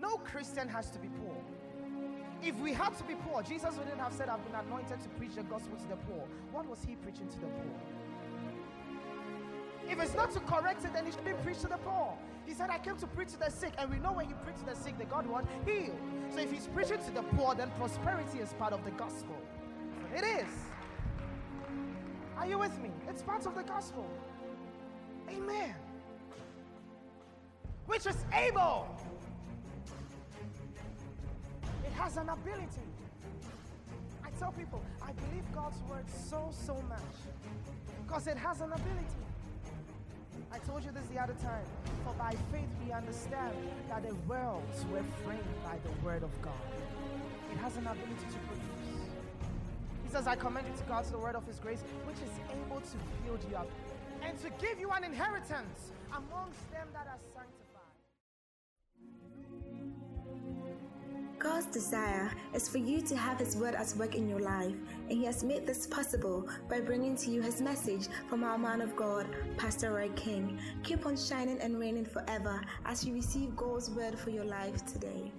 no Christian has to be poor. If we had to be poor, Jesus wouldn't have said, I've been anointed to preach the gospel to the poor. What was he preaching to the poor? If it's not to correct it, then he should be preached to the poor. He said, I came to preach to the sick. And we know when he preached to the sick, the God what? Heal. So if he's preaching to the poor, then prosperity is part of the gospel. It is. Are you with me? It's part of the gospel. Amen. Which is able. Has an ability. I tell people, I believe God's word so, so much because it has an ability. I told you this the other time. For by faith we understand that the worlds were framed by the word of God. It has an ability to produce. He says, I commend you to God to the word of his grace, which is able to build you up and to give you an inheritance amongst them that are God's desire is for you to have His word at work in your life, and He has made this possible by bringing to you His message from our man of God, Pastor Roy King. Keep on shining and reigning forever as you receive God's word for your life today.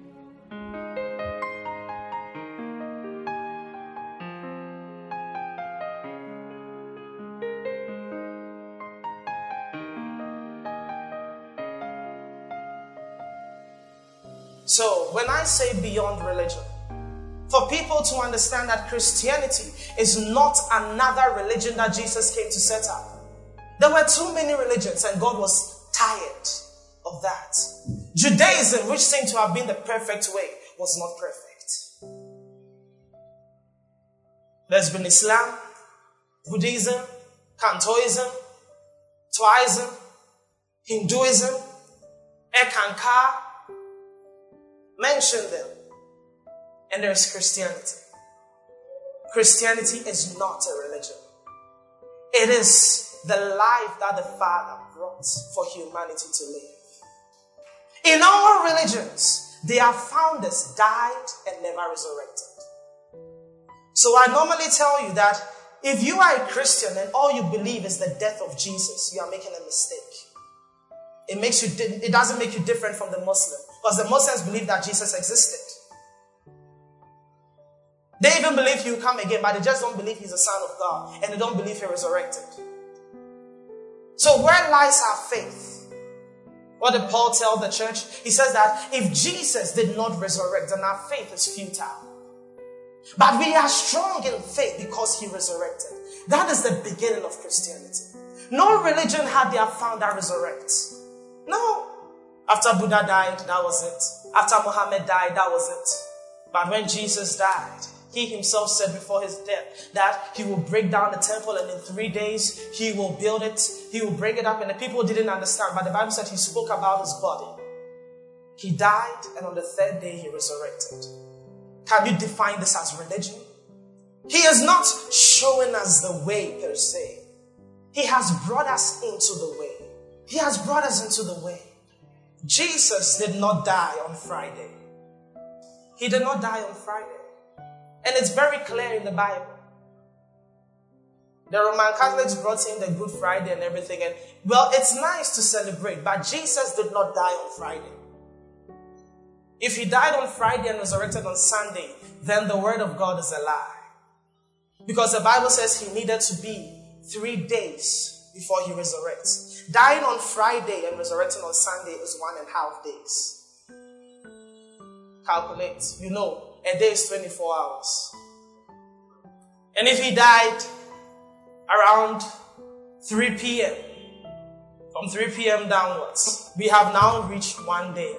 So, when I say beyond religion, for people to understand that Christianity is not another religion that Jesus came to set up. There were too many religions, and God was tired of that. Judaism, which seemed to have been the perfect way, was not perfect. There's been Islam, Buddhism, Shintoism, Taoism, Hinduism, Eckankar, mention them. And there's Christianity. Christianity is not a religion. It is the life that the Father brought for humanity to live. In all religions, their founders died and never resurrected. So I normally tell you that if you are a Christian and all you believe is the death of Jesus, you are making a mistake. It makes you it doesn't make you different from the Muslim because the Muslims believe that Jesus existed. They even believe he will come again, but they just don't believe he's the Son of God and they don't believe he resurrected. So, where lies our faith? What did Paul tell the church? He says that if Jesus did not resurrect, then our faith is futile. But we are strong in faith because he resurrected. That is the beginning of Christianity. No religion had their founder resurrect. No. After Buddha died, that was it. After Muhammad died, that was it. But when Jesus died, he himself said before his death that he will break down the temple and in three days he will build it, he will bring it up. And the people didn't understand, but the Bible said he spoke about his body. He died, and on the third day he resurrected. Can you define this as religion? He is not showing us the way per se. He has brought us into the way. He has brought us into the way. Jesus did not die on Friday. He did not die on Friday. And it's very clear in the Bible. The Roman Catholics brought in the Good Friday and everything. And well, it's nice to celebrate, but Jesus did not die on Friday. If he died on Friday and resurrected on Sunday, then the word of God is a lie. Because the Bible says he needed to be three days before he resurrects. Dying on Friday and resurrecting on Sunday is one and a half days. Calculate. You know, a day is 24 hours. And if he died around 3 p.m., from 3 p.m. downwards, we have now reached one day.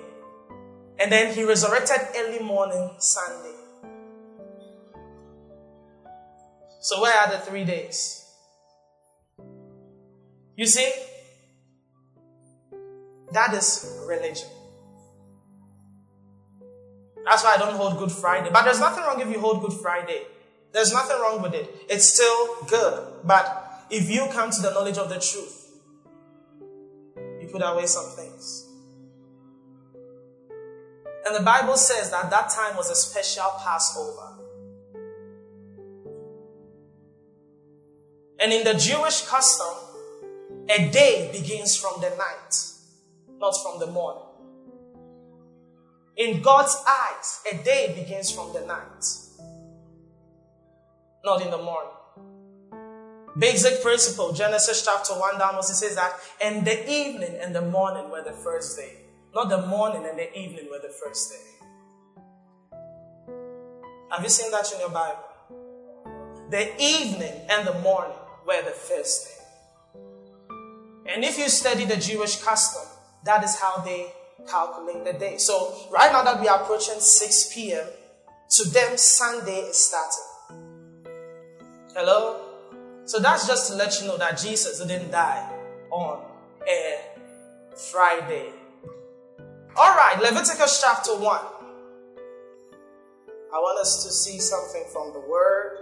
And then he resurrected early morning Sunday. So, where are the three days? You see, that is religion. That's why I don't hold Good Friday. But there's nothing wrong if you hold Good Friday. There's nothing wrong with it. It's still good. But if you come to the knowledge of the truth, you put away some things. And the Bible says that that time was a special Passover. And in the Jewish custom, a day begins from the night, not from the morning. In God's eyes, a day begins from the night, not in the morning. Basic principle, Genesis chapter 1 downwards, it says that, and the evening and the morning were the first day. Not the morning and the evening were the first day. Have you seen that in your Bible? The evening and the morning were the first day. And if you study the Jewish custom, that is how they calculate the day. So, right now that we are approaching 6 p.m., to them, Sunday is starting. Hello? So that's just to let you know that Jesus didn't die on a Friday. All right, Leviticus chapter 1. I want us to see something from the word.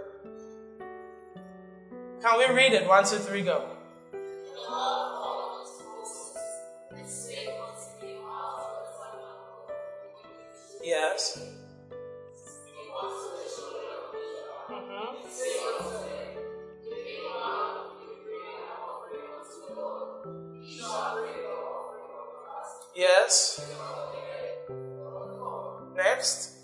Can we read it? One, two, three, go. Yes. Yes. Next.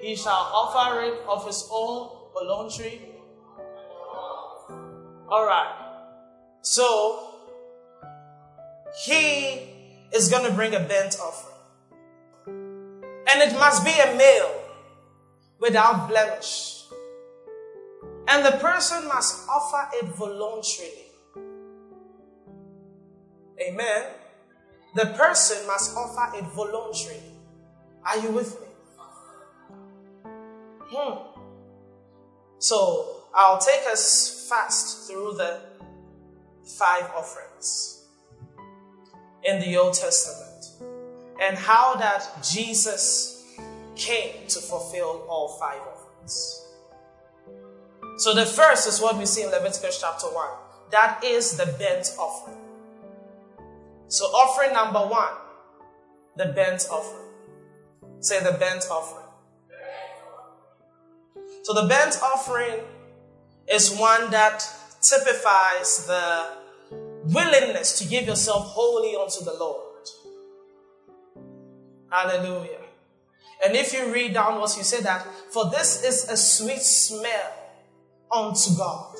He shall offer it of his own voluntary. All right. So he is going to bring a burnt offering, and it must be a male without blemish. And the person must offer it voluntarily. Amen. The person must offer it voluntarily. Are you with me? Hmm. So I'll take us fast through the five offerings in the Old Testament and how that Jesus came to fulfill all five offerings. So the first is what we see in Leviticus chapter 1. That is the burnt offering. So offering number one, the burnt offering. Say the burnt offering. So the burnt offering is one that typifies the willingness to give yourself wholly unto the Lord. Hallelujah. And if you read downwards, you say that, for this is a sweet smell unto God.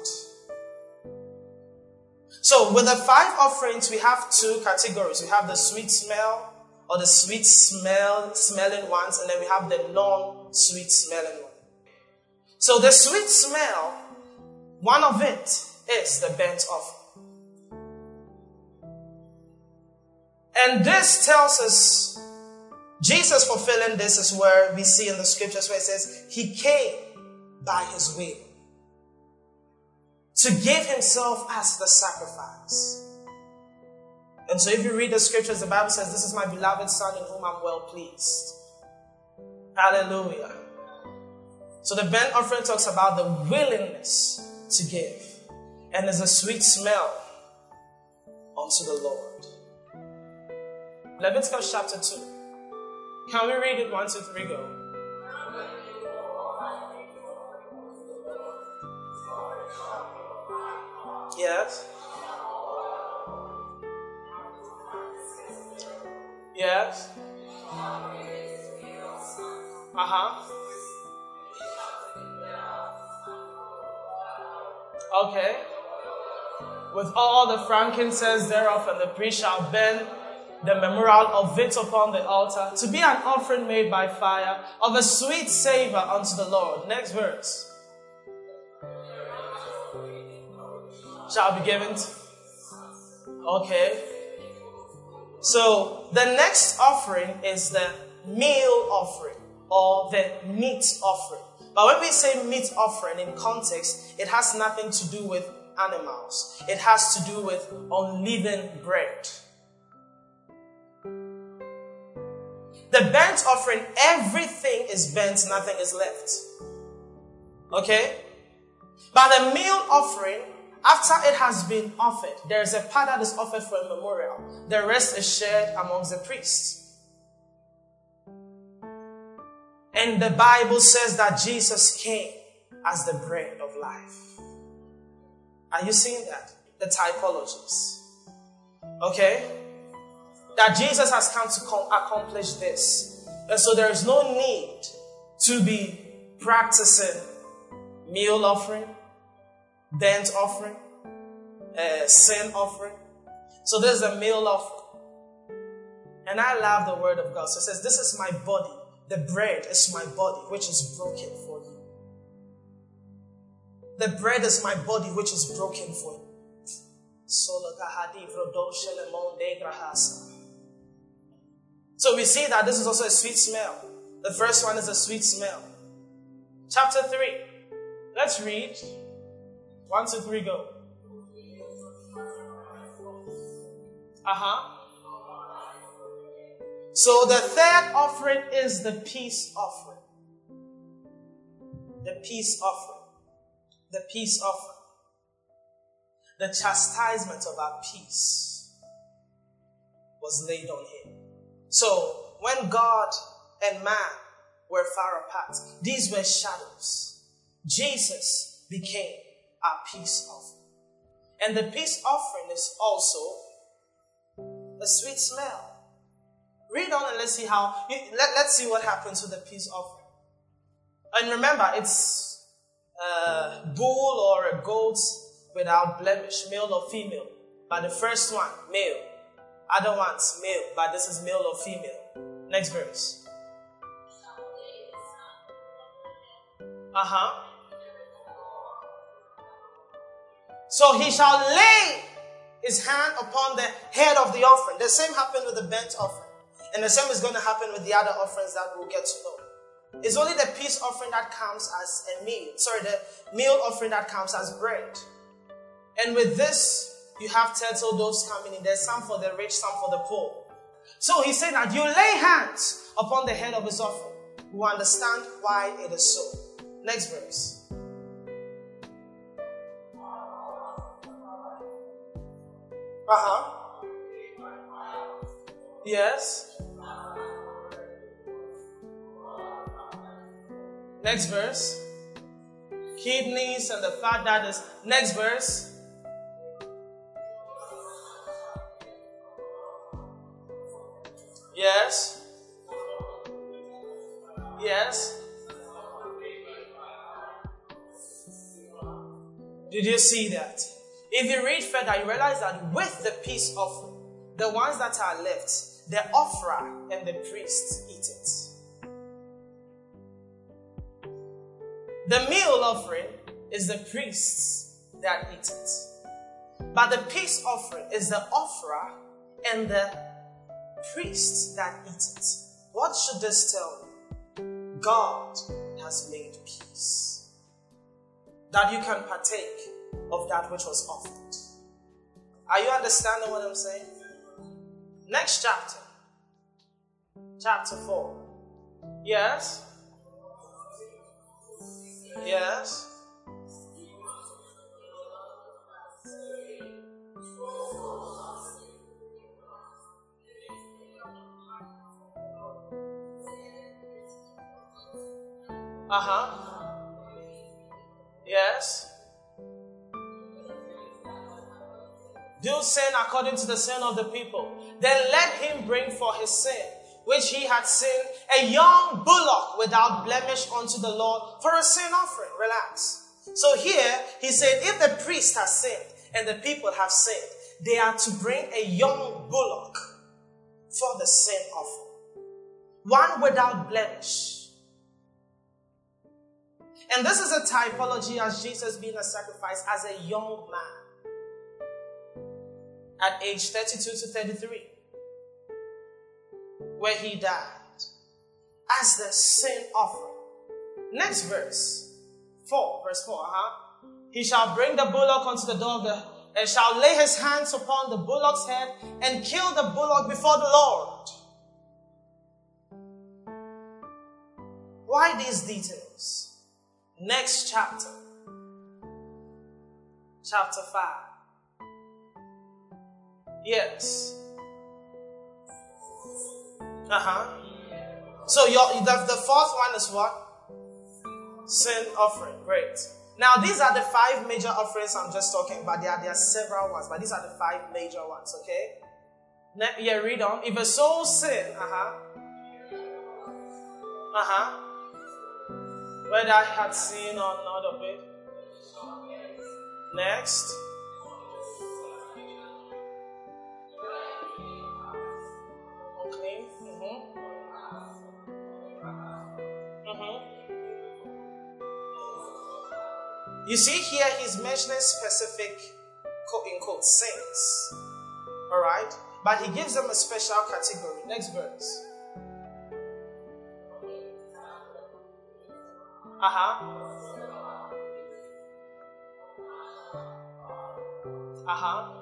So, with the five offerings, we have two categories. We have the sweet smell or the sweet smell smelling ones, and then we have the non sweet smelling one. So, the sweet smell, one of it is the burnt offering. And this tells us Jesus fulfilling this is where we see in the scriptures where it says, He came by His will to give himself as the sacrifice. And so, if you read the scriptures, the Bible says, This is my beloved Son in whom I'm well pleased. Hallelujah. So, the burnt offering talks about the willingness to give, and there's a sweet smell unto the Lord. Leviticus chapter 2. Can we read it? One, two, three, go. Yes. Yes. Uh huh. Okay. With all the frankincense thereof, and the priest shall burn the memorial of it upon the altar, to be an offering made by fire of a sweet savor unto the Lord. Next verse. shall be given to. Okay. So the next offering is the meal offering or the meat offering. But when we say meat offering in context, it has nothing to do with animals. It has to do with unleavened bread. The burnt offering, everything is burnt, nothing is left. Okay? But the meal offering, after it has been offered, there is a part that is offered for a memorial. The rest is shared amongst the priests. And the Bible says that Jesus came as the bread of life. Are you seeing that? the typologies. Okay? That Jesus has come to com- accomplish this. And so there is no need to be practicing meal offering, burnt offering, uh, sin offering. So there's a meal offering. And I love the word of God. So it says, This is my body. The bread is my body, which is broken for you. The bread is my body, which is broken for you. So we see that this is also a sweet smell. The first one is a sweet smell. Chapter 3. Let's read. One, two, three, go. Uh huh. So the third offering is the peace offering. The peace offering. The peace offering. The chastisement of our peace was laid on him. So when God and man were far apart, these were shadows. Jesus became our peace offering. And the peace offering is also a sweet smell. Read on and let's see how, let, let's see what happens with the peace offering. And remember, it's a bull or a goat without blemish, male or female. But the first one, male. Other ones, male, but this is male or female. Next verse. Uh huh. So he shall lay his hand upon the head of the offering. The same happened with the burnt offering. And the same is going to happen with the other offerings that we'll get to know. It's only the peace offering that comes as a meal. Sorry, the meal offering that comes as bread. And with this, you have turtle doves coming in. There's some for the rich, some for the poor. So he said that you lay hands upon the head of his offering. We understand why it is so. Next verse. Uh huh. Yes. Next verse. Kidneys and the fat that is. Next verse. Did you see that? If you read further, you realize that with the peace offering, the ones that are left, the offerer and the priest eat it. The meal offering is the priests that eat it. But the peace offering is the offerer and the priest that eat it. What should this tell you? God has made peace. That you can partake of that which was offered. Are you understanding what I'm saying? Next chapter. Chapter 4. Yes? Yes? Uh huh. Yes? Do sin according to the sin of the people. Then let him bring for his sin, which he had sinned, a young bullock without blemish unto the Lord for a sin offering. Relax. So here he said, if the priest has sinned and the people have sinned, they are to bring a young bullock for the sin offering. One without blemish. And this is a typology as Jesus being a sacrifice as a young man at age 32 to 33, where he died as the sin offering. Next verse 4, verse 4, huh? He shall bring the bullock unto the door of the and shall lay his hands upon the bullock's head and kill the bullock before the Lord. Why these details? Next chapter. Chapter 5. Yes. Uh huh. So your the, the fourth one is what? Sin offering. Great. Now, these are the five major offerings I'm just talking about. There are, there are several ones, but these are the five major ones, okay? Ne- yeah, read on. If a soul sin, uh huh. Uh huh. Whether I had seen or not of it. Next. You see here, he's mentioning specific, quote unquote, saints. Alright? But he gives them a special category. Next verse. Uh huh. Uh huh.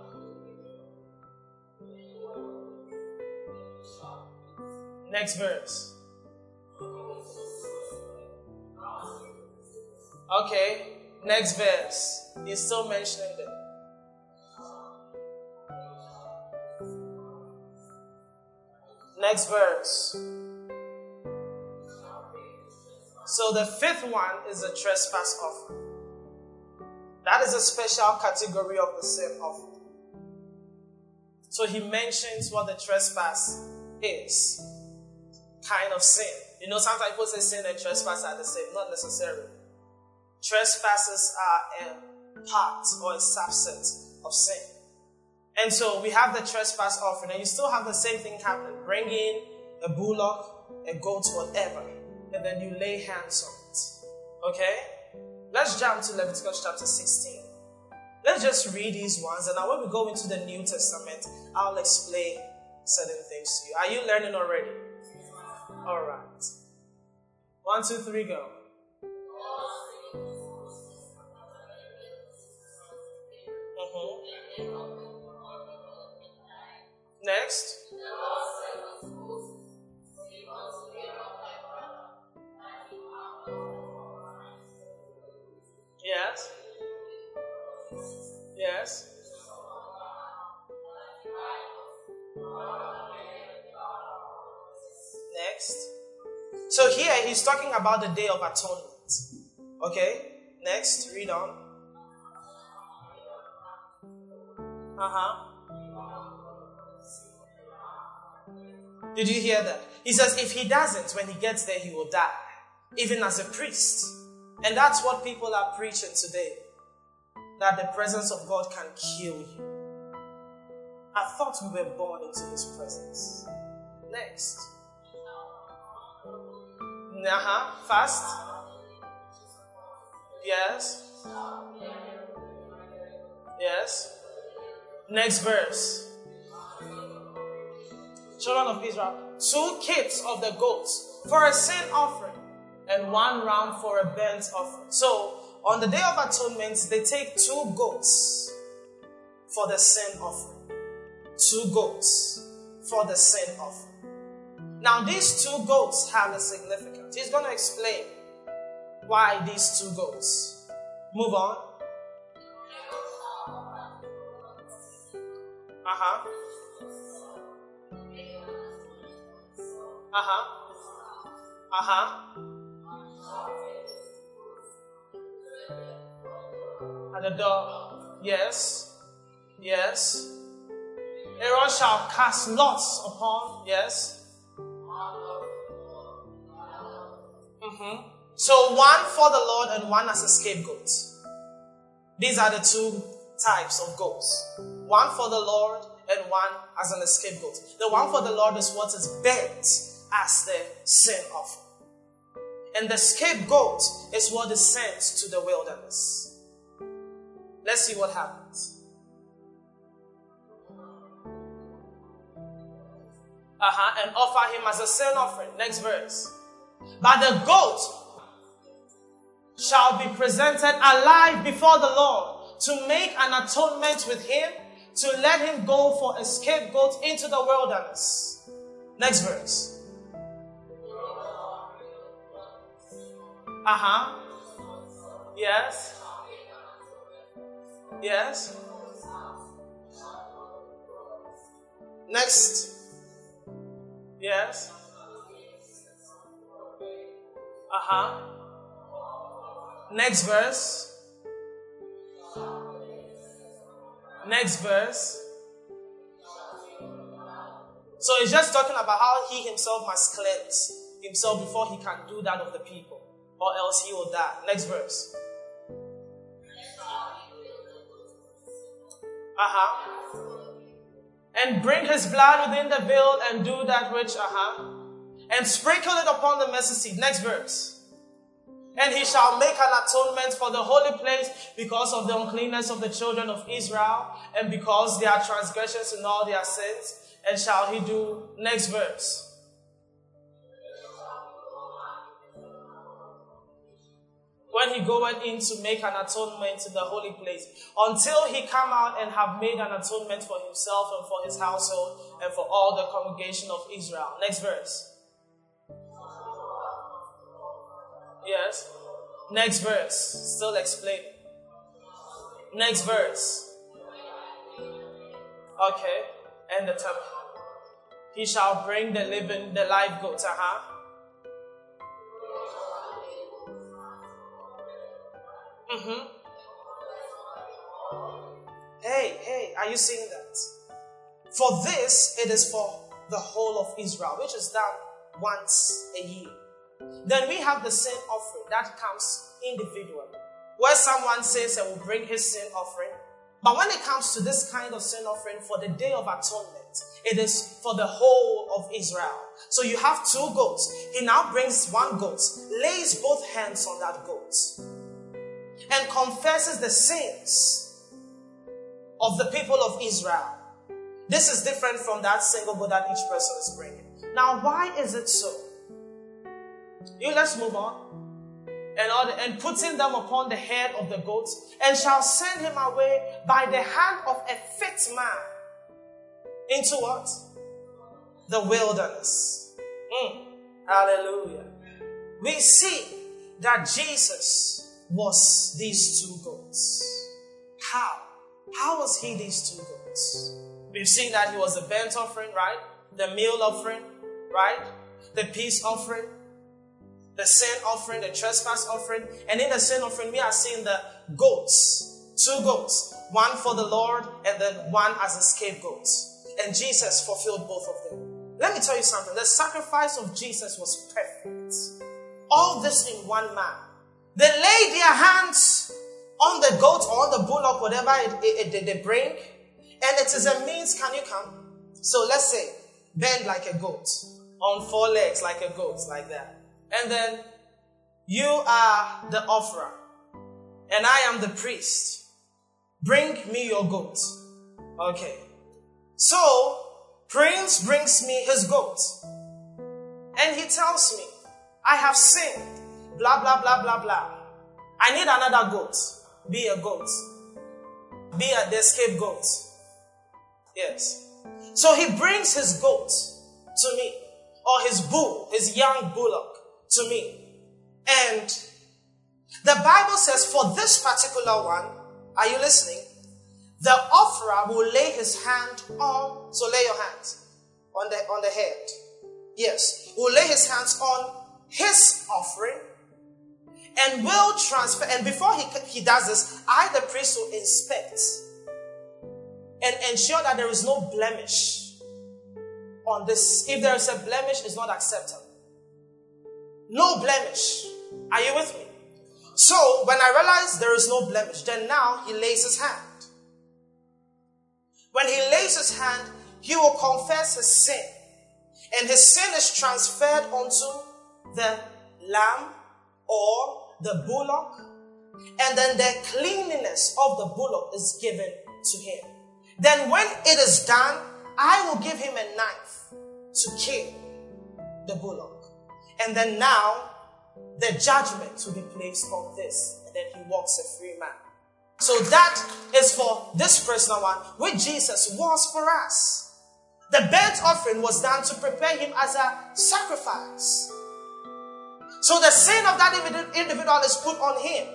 Next verse. Okay, next verse. He's still mentioning them. Next verse. So the fifth one is a trespass offering. That is a special category of the sin offering. So he mentions what the trespass is. Kind of sin. You know, sometimes people say sin and trespass are the same. Not necessarily. Trespasses are a part or a subset of sin. And so we have the trespass offering, and you still have the same thing happening. Bring in a bullock, a goat, whatever, and then you lay hands on it. Okay? Let's jump to Leviticus chapter 16. Let's just read these ones, and now when we go into the New Testament, I'll explain certain things to you. Are you learning already? All right. One, two, three, go. Mm-hmm. Next. Yes. Yes. Next. So here he's talking about the Day of Atonement. Okay? Next, read on. Uh huh. Did you hear that? He says if he doesn't, when he gets there, he will die, even as a priest. And that's what people are preaching today that the presence of God can kill you. I thought we were born into his presence. Next. Uh huh. Fast. Yes. Yes. Next verse. Children of Israel, two kids of the goats for a sin offering and one ram for a burnt offering. So, on the Day of Atonement, they take two goats for the sin offering. Two goats for the sin offering. Now, these two goats have a significance. He's going to explain why these two goats. Move on. Huh. Uh huh. Uh huh. The door. Yes. Yes. Aaron shall cast lots upon. Yes. Mm-hmm. So one for the Lord and one as a scapegoat. These are the two types of goats. One for the Lord and one as an scapegoat. The one for the Lord is what is bent as the sin offering. And the scapegoat is what is sent to the wilderness. Let's see what happens. Uh huh. And offer him as a sin offering. Next verse. But the goat shall be presented alive before the Lord to make an atonement with him, to let him go for a scapegoat into the wilderness. Next verse. Uh huh. Yes. Yes. Next. Yes. Uh huh. Next verse. Next verse. So it's just talking about how he himself must cleanse himself before he can do that of the people, or else he will die. Next verse. Uh huh. And bring his blood within the veil and do that which, uh huh. And sprinkle it upon the mercy seat. Next verse. And he shall make an atonement for the holy place because of the uncleanness of the children of Israel and because their transgressions and all their sins and shall he do next verse? when he goeth in to make an atonement to the holy place, until he come out and have made an atonement for himself and for his household and for all the congregation of Israel. Next verse. Yes. Next verse. Still explaining. Next verse. Okay. And the temple. He shall bring the living, the live goat, uh-huh. Mm-hmm. Hey, hey, are you seeing that? For this, it is for the whole of Israel, which is done once a year. Then we have the sin offering that comes individually, where someone says I will bring his sin offering. But when it comes to this kind of sin offering for the Day of Atonement, it is for the whole of Israel. So you have two goats. He now brings one goat, lays both hands on that goat, and confesses the sins of the people of Israel. This is different from that single goat that each person is bringing. Now, why is it so? You let's move on. And, and putting them upon the head of the goat, and shall send him away by the hand of a fit man into what? The wilderness. Mm. Hallelujah. We see that Jesus was these two goats. How? How was he these two goats? We've seen that he was the burnt offering, right? The meal offering, right? The peace offering, the sin offering, the trespass offering. And in the sin offering, we are seeing the goats, two goats, one for the Lord and then one as a scapegoat. And Jesus fulfilled both of them. Let me tell you something. The sacrifice of Jesus was perfect. All this in one man. They laid their hands on the goat or on the bullock, whatever it, it, it, they bring, and it is a means. Can you come? So let's say bend like a goat, on four legs like a goat, like that. And then you are the offerer, and I am the priest. Bring me your goat. Okay. So, Prince brings me his goat. And he tells me, I have sinned. Blah, blah, blah, blah, blah. I need another goat. Be a goat. Be a, the scapegoat. Yes. So he brings his goat to me, or his bull, his young bullock to me. And the Bible says for this particular one, are you listening? The offerer will lay his hand on, so lay your hands on the, on the head. Yes, will lay his hands on his offering and will transfer. And before he, he does this, I, the priest, will inspect and ensure that there is no blemish on this. If there is a blemish, it's not acceptable. No blemish. Are you with me? So when I realize there is no blemish, then now he lays his hand. When he lays his hand, he will confess his sin. And his sin is transferred onto the lamb or the bullock. And then the cleanliness of the bullock is given to him. Then when it is done, I will give him a knife to kill the bullock. And then now the judgment will be placed on this. And then he walks a free man. So that is for this personal one, which Jesus was for us. The burnt offering was done to prepare him as a sacrifice. So the sin of that individual is put on him,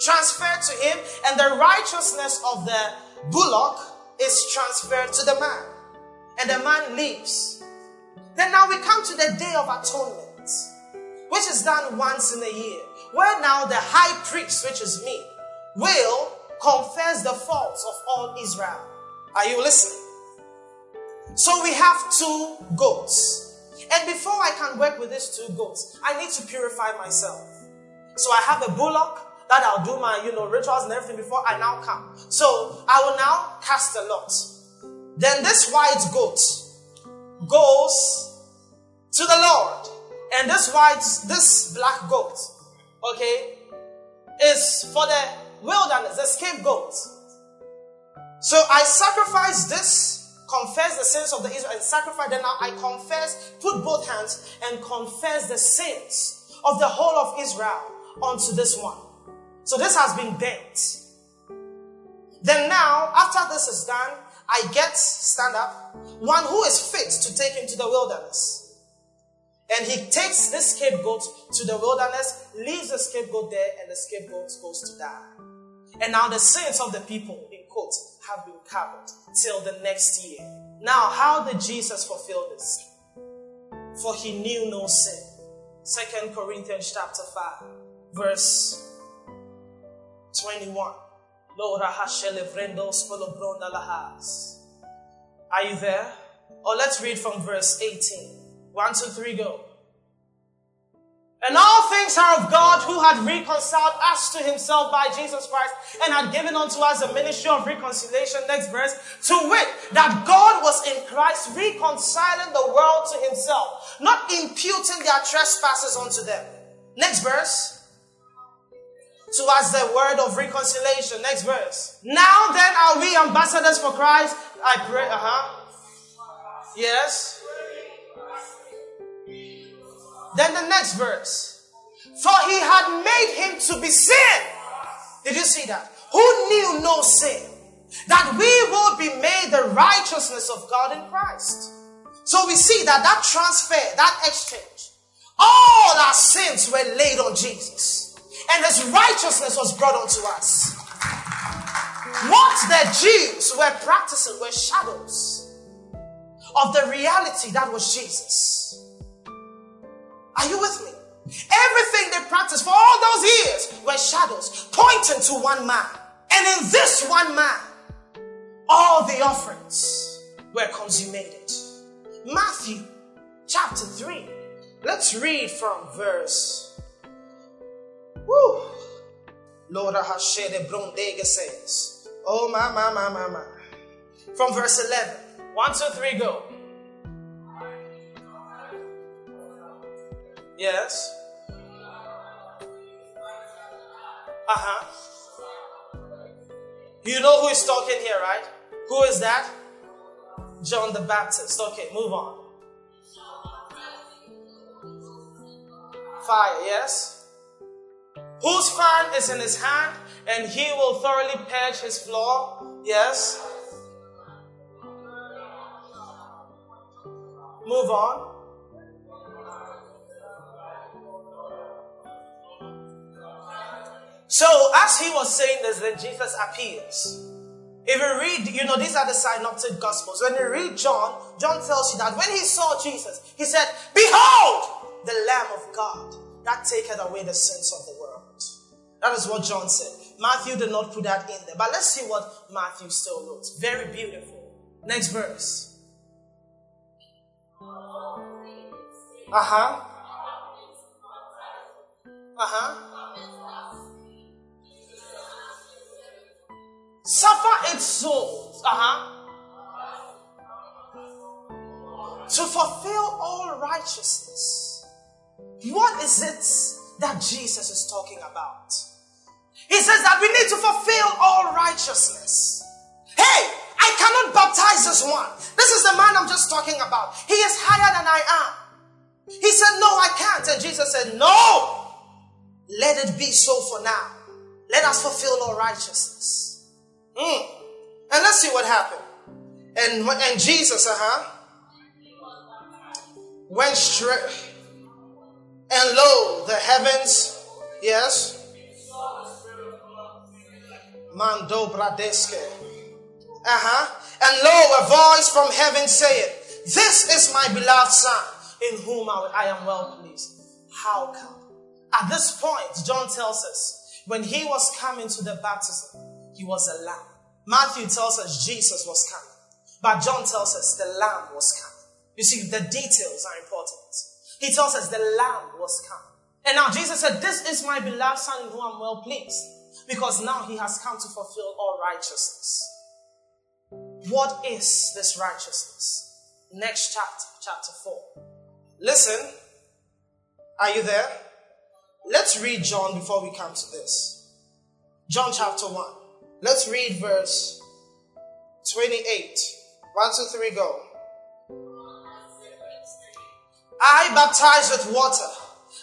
transferred to him, and the righteousness of the bullock is transferred to the man. And the man lives. Then now we come to the day of atonement, which is done once in a year where now the high priest, which is me, will confess the faults of all Israel. Are you listening? So we have two goats. And before I can work with these two goats, I need to purify myself. So I have a bullock that I'll do my, you know, rituals and everything before I now come. So I will now cast a lot. Then this white goat goes to the Lord. And this white, this black goat, okay, is for the wilderness, the scapegoat. So I sacrifice this, confess the sins of the Israel, and sacrifice. Then now I confess, put both hands and confess the sins of the whole of Israel onto this one. So this has been bent. Then now, after this is done, I get stand up one who is fit to take him to the wilderness. And he takes this scapegoat to the wilderness, leaves the scapegoat there, and the scapegoat goes to die. And now the sins of the people, in quotes, have been covered till the next year. Now, how did Jesus fulfill this? For he knew no sin. Second Corinthians chapter 5, verse 21. Are you there? Or let's read from verse 18. One, two, three, go. And all things are of God who had reconciled us to himself by Jesus Christ and had given unto us a ministry of reconciliation. Next verse. To wit, that God was in Christ reconciling the world to himself, not imputing their trespasses unto them. Next verse. To us the word of reconciliation. Next verse. Now then are we ambassadors for Christ. I pray. Uh huh. Yes. Then the next verse. For he had made him to be sin. Did you see that? Who knew no sin? That we would be made the righteousness of God in Christ. So we see that that transfer, that exchange, all our sins were laid on Jesus. And his righteousness was brought unto us. What the Jews were practicing were shadows of the reality that was Jesus. Are you with me? Everything they practiced for all those years were shadows pointing to one man. And in this one man, all the offerings were consummated. Matthew chapter 3. Let's read from verse. Woo. Lord Hashede Brondega says, Oh my, my, my, my, my. From verse 11. One, two, three, go. Yes. Uh huh. You know who is talking here, right? Who is that? John the Baptist. Okay, move on. Fire, yes? Whose fan is in his hand, and he will thoroughly purge his floor? Yes? Move on. So, as he was saying this, then Jesus appears. If you read, you know, these are the synoptic gospels. When you read John, John tells you that when he saw Jesus, he said, Behold, the Lamb of God that taketh away the sins of the world. That is what John said. Matthew did not put that in there. But let's see what Matthew still wrote. Very beautiful. Next verse. Uh huh. Uh huh. suffer its souls, uh-huh, to fulfill all righteousness. What is it that Jesus is talking about? He says that we need to fulfill all righteousness. Hey, I cannot baptize this one. This is the man I'm just talking about. He is higher than I am. He said, No, I can't. And Jesus said, No, let it be so for now. Let us fulfill all righteousness. Mm. And let's see what happened. And, and Jesus, uh huh, went straight. And lo, the heavens, yes. Mando bradeske. Uh huh. And lo, a voice from heaven saith, This is my beloved Son, in whom I am well pleased. How come? At this point, John tells us, when he was coming to the baptism, He was a lamb. Matthew tells us Jesus was coming, but John tells us the lamb was coming. You see, the details are important. He tells us the lamb was coming. And now Jesus said, This is my beloved son in whom I'm well pleased. Because now he has come to fulfill all righteousness. What is this righteousness? Next chapter, chapter 4. Listen, are you there? Let's read John before we come to this. John chapter 1. Let's read verse 28. 1, 2, 3, go. I baptize with water,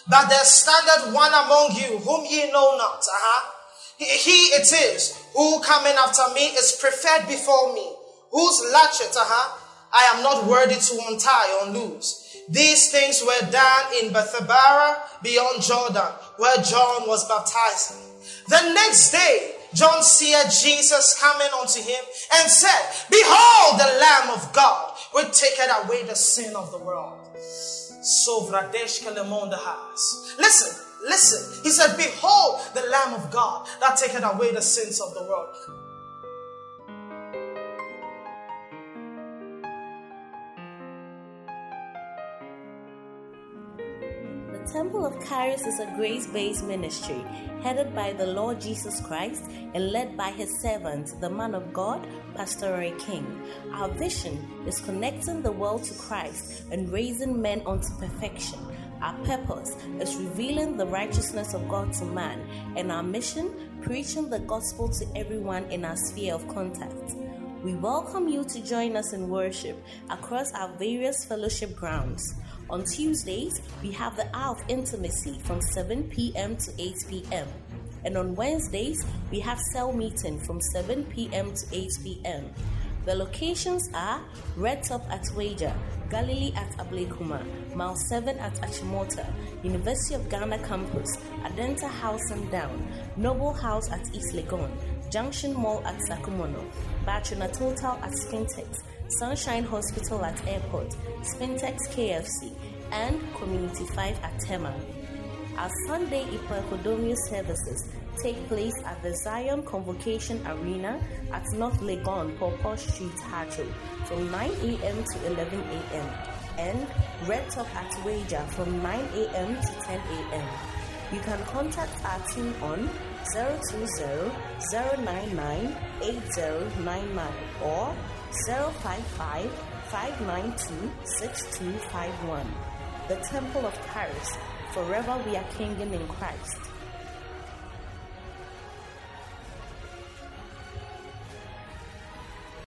but there standeth one among you whom ye know not. Uh-huh. He, it is who coming after me is preferred before me, whose latchet, uh-huh, I am not worthy to untie or loose. These things were done in Bethabara beyond Jordan, where John was baptizing. The next day, John saw Jesus coming unto him and said, Behold the Lamb of God, which taketh away the sin of the world. So Vradesh. Listen, listen. He said, Behold the Lamb of God that taketh away the sins of the world. The Temple of Charis is a grace based ministry headed by the Lord Jesus Christ and led by his servant, the man of God, Pastor Ray King. Our vision is connecting the world to Christ and raising men unto perfection. Our purpose is revealing the righteousness of God to man, and our mission, preaching the gospel to everyone in our sphere of contact. We welcome you to join us in worship across our various fellowship grounds. On Tuesdays, we have the Hour of Intimacy from 7 p.m. to 8 p.m. And on Wednesdays, we have cell meeting from 7 p.m. to 8 p.m. The locations are Red Top at Weija, Galilee at Ablekuma, Mile 7 at Achimota, University of Ghana campus, Adenta Housing Down, Noble House at East Legon, Junction Mall at Sakumono, Bachelor Total at Spintex, Sunshine Hospital at Airport, Spintex KFC, and Community 5 at Tema. Our Sunday Ipakodomio services take place at the Zion Convocation Arena at North Legon, Pawpaw Street, Haatso, from 9 a.m. to 11 a.m. and Red Top at Weija from 9 a.m. to 10 a.m. You can contact our team on 020-099-8099 or 055-592-6251. The Temple of Charis, forever we are kinging in Christ.